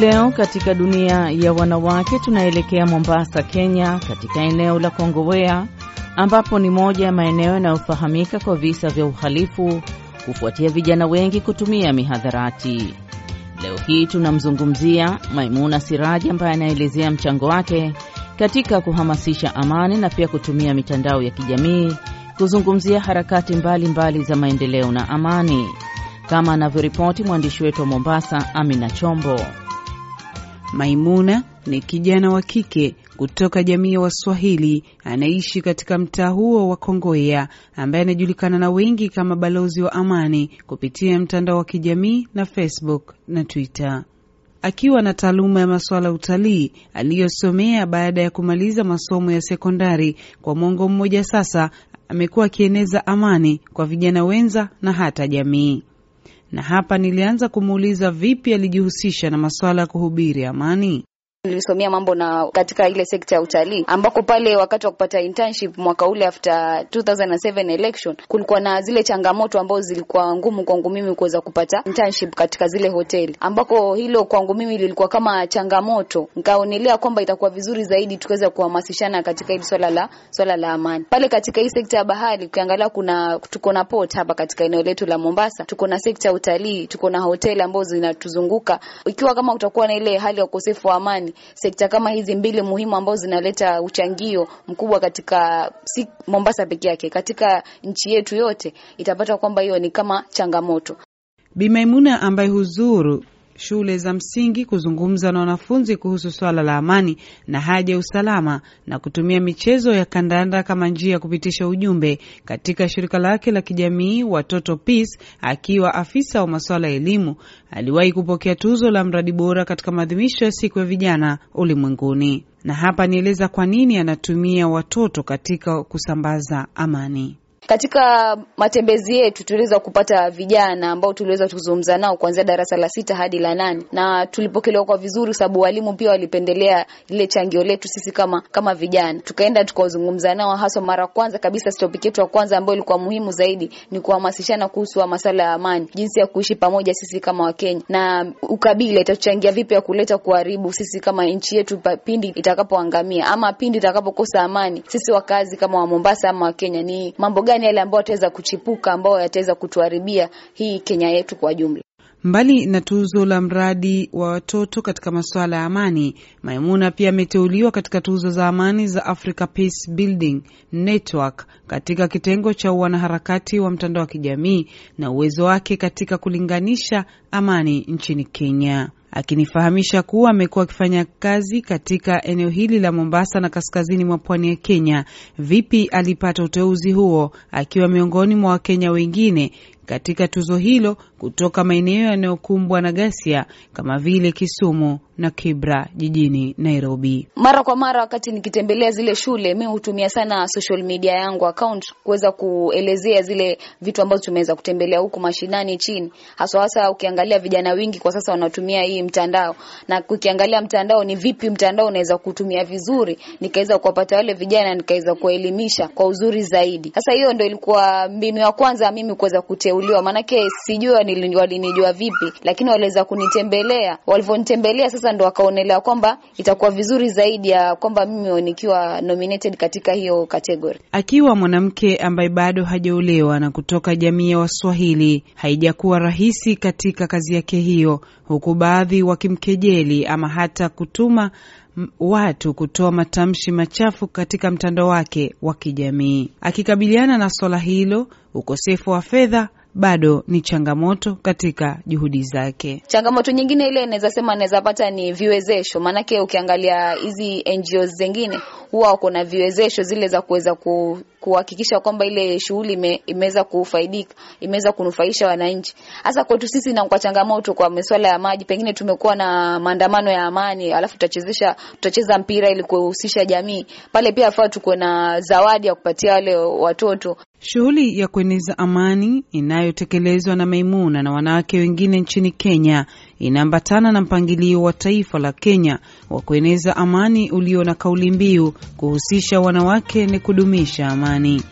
Leo katika dunia ya wanawake tunaelekea Mombasa, Kenya, katika eneo la Kongowea ambapo ni moja ya maeneo yanayofahamika kwa visa vya uhalifu kufuatia vijana wengi kutumia mihadharati. Leo hii tunamzungumzia Maimuna Siraji ambaye anaelezea mchango wake katika kuhamasisha amani na pia kutumia mitandao ya kijamii kuzungumzia harakati mbalimbali mbali za maendeleo na amani, kama anavyoripoti mwandishi wetu wa Mombasa, Amina Chombo. Maimuna ni kijana wa kike kutoka jamii ya Waswahili anaishi katika mtaa huo wa Kongowea, ambaye anajulikana na wengi kama balozi wa amani kupitia mtandao wa kijamii na Facebook na Twitter. Akiwa na taaluma ya masuala ya utalii aliyosomea baada ya kumaliza masomo ya sekondari, kwa mwongo mmoja sasa amekuwa akieneza amani kwa vijana wenza na hata jamii. Na hapa nilianza kumuuliza vipi alijihusisha na masuala ya kuhubiri amani. Nilisomea mambo na katika ile sekta ya utalii ambako pale wakati wa kupata internship mwaka ule after 2007 election kulikuwa na zile changamoto ambazo zilikuwa ngumu kwangu mimi kuweza kupata internship katika zile hoteli, ambako hilo kwangu mimi lilikuwa kama changamoto. Nikaonelea kwamba itakuwa vizuri zaidi tukiweza kuhamasishana katika hili swala la swala la amani pale katika hii sekta ya bahari. Ukiangalia kuna tuko na port hapa katika eneo letu la Mombasa, tuko na sekta ya utalii, tuko na hoteli ambazo zinatuzunguka. Ikiwa kama utakuwa na ile hali ya ukosefu wa amani sekta kama hizi mbili muhimu ambazo zinaleta uchangio mkubwa katika si Mombasa peke yake, katika nchi yetu yote, itapata kwamba hiyo ni kama changamoto. Bi Maimuna ambaye huzuru shule za msingi kuzungumza na wanafunzi kuhusu swala la amani na haja ya usalama na kutumia michezo ya kandanda kama njia ya kupitisha ujumbe katika shirika lake la kijamii Watoto Peace. Akiwa afisa wa masuala ya elimu, aliwahi kupokea tuzo la mradi bora katika maadhimisho ya siku ya vijana ulimwenguni. Na hapa nieleza kwa nini anatumia watoto katika kusambaza amani. Katika matembezi yetu tuliweza kupata vijana ambao tuliweza kuzungumza nao kuanzia darasa la sita hadi la nane, na tulipokelewa kwa vizuri, sababu walimu pia walipendelea lile changio letu sisi kama kama vijana. Tukaenda tukazungumza nao, haswa mara kwanza kabisa, topic yetu ya kwanza ambayo ilikuwa muhimu zaidi ni kuhamasishana kuhusu masuala ya amani, jinsi ya kuishi pamoja sisi kama Wakenya, na ukabila itachangia vipi ya kuleta kuharibu sisi kama nchi yetu pindi itakapoangamia ama pindi itakapokosa amani. Sisi wakazi kama wa Mombasa ama Wakenya, ni mambo gani yale ambayo yataweza kuchipuka ambayo yataweza kutuharibia hii Kenya yetu kwa jumla. Mbali na tuzo la mradi wa watoto katika masuala ya amani, Maimuna pia ameteuliwa katika tuzo za amani za Africa Peace Building Network katika kitengo cha wanaharakati wa mtandao wa kijamii na uwezo wake katika kulinganisha amani nchini Kenya, akinifahamisha kuwa amekuwa akifanya kazi katika eneo hili la Mombasa na kaskazini mwa pwani ya Kenya. Vipi alipata uteuzi huo akiwa miongoni mwa Wakenya wengine katika tuzo hilo kutoka maeneo yanayokumbwa na ghasia kama vile Kisumu na Kibra jijini Nairobi. Mara kwa mara wakati nikitembelea zile shule, mi hutumia sana social media yangu account kuweza kuelezea zile vitu ambazo tumeweza kutembelea huku mashinani chini, haswa hasa ukiangalia vijana wingi kwa sasa wanatumia hii mtandao, na ukiangalia mtandao ni vipi mtandao unaweza kutumia vizuri, nikaweza kuwapata wale vijana, nikaweza kuwaelimisha kwa uzuri zaidi. Sasa hiyo ndio ilikuwa mbinu ya kwanza mimi kuweza kuteuliwa, maanake sijui walinijua vipi, lakini waliweza kunitembelea. Walivyonitembelea sasa ndo wakaonelea kwamba itakuwa vizuri zaidi ya kwamba mimi nikiwa nominated katika hiyo category. Akiwa mwanamke ambaye bado hajaolewa na kutoka jamii ya Waswahili, haijakuwa rahisi katika kazi yake hiyo, huku baadhi wakimkejeli ama hata kutuma watu kutoa matamshi machafu katika mtandao wake wa kijamii. Akikabiliana na swala hilo, ukosefu wa fedha bado ni changamoto katika juhudi zake. Changamoto nyingine ile naweza sema naweza pata ni viwezesho, maanake ukiangalia hizi NGOs zingine huwa wako na viwezesho zile za kuweza ku, kuhakikisha kwamba ile shughuli ime, imeweza kufaidika imeweza kunufaisha wananchi. Hasa kwetu sisi na kwa changamoto kwa masuala ya maji, pengine tumekuwa na maandamano ya amani, alafu tutachezesha tutacheza mpira ili kuhusisha jamii pale. Pia afaa tuko na zawadi ya kupatia wale watoto. Shughuli ya kueneza amani inayotekelezwa na Maimuna na wanawake wengine nchini Kenya inaambatana na mpangilio wa taifa la Kenya wa kueneza amani ulio na kauli mbiu kuhusisha wanawake ni kudumisha amani.